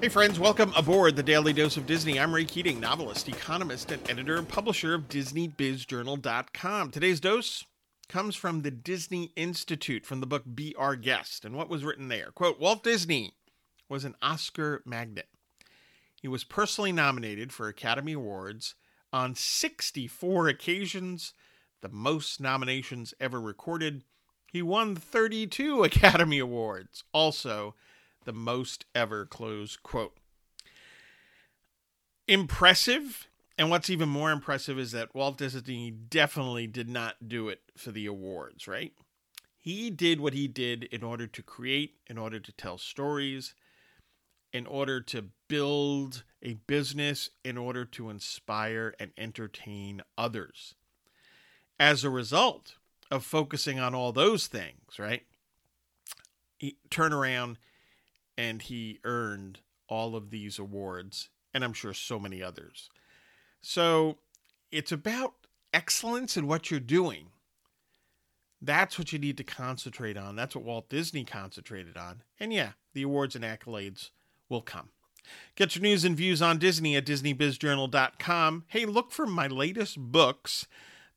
Hey, friends, welcome aboard the Daily Dose of Disney. I'm Ray Keating, novelist, economist, and editor and publisher of DisneyBizJournal.com. Today's dose comes from the Disney Institute from the book Be Our Guest. And what was written there? Quote Walt Disney was an Oscar magnet. He was personally nominated for Academy Awards on 64 occasions, the most nominations ever recorded. He won 32 Academy Awards, also the most ever, close quote. Impressive. And what's even more impressive is that Walt Disney definitely did not do it for the awards, right? He did what he did in order to create, in order to tell stories, in order to build a business, in order to inspire and entertain others. As a result of focusing on all those things, right? He, turn around and he earned all of these awards, and I'm sure so many others. So it's about excellence in what you're doing. That's what you need to concentrate on. That's what Walt Disney concentrated on. And yeah, the awards and accolades will come. Get your news and views on Disney at DisneyBizJournal.com. Hey, look for my latest books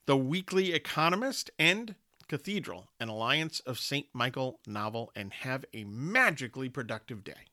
The Weekly Economist and Cathedral, an Alliance of St. Michael novel, and have a magically productive day.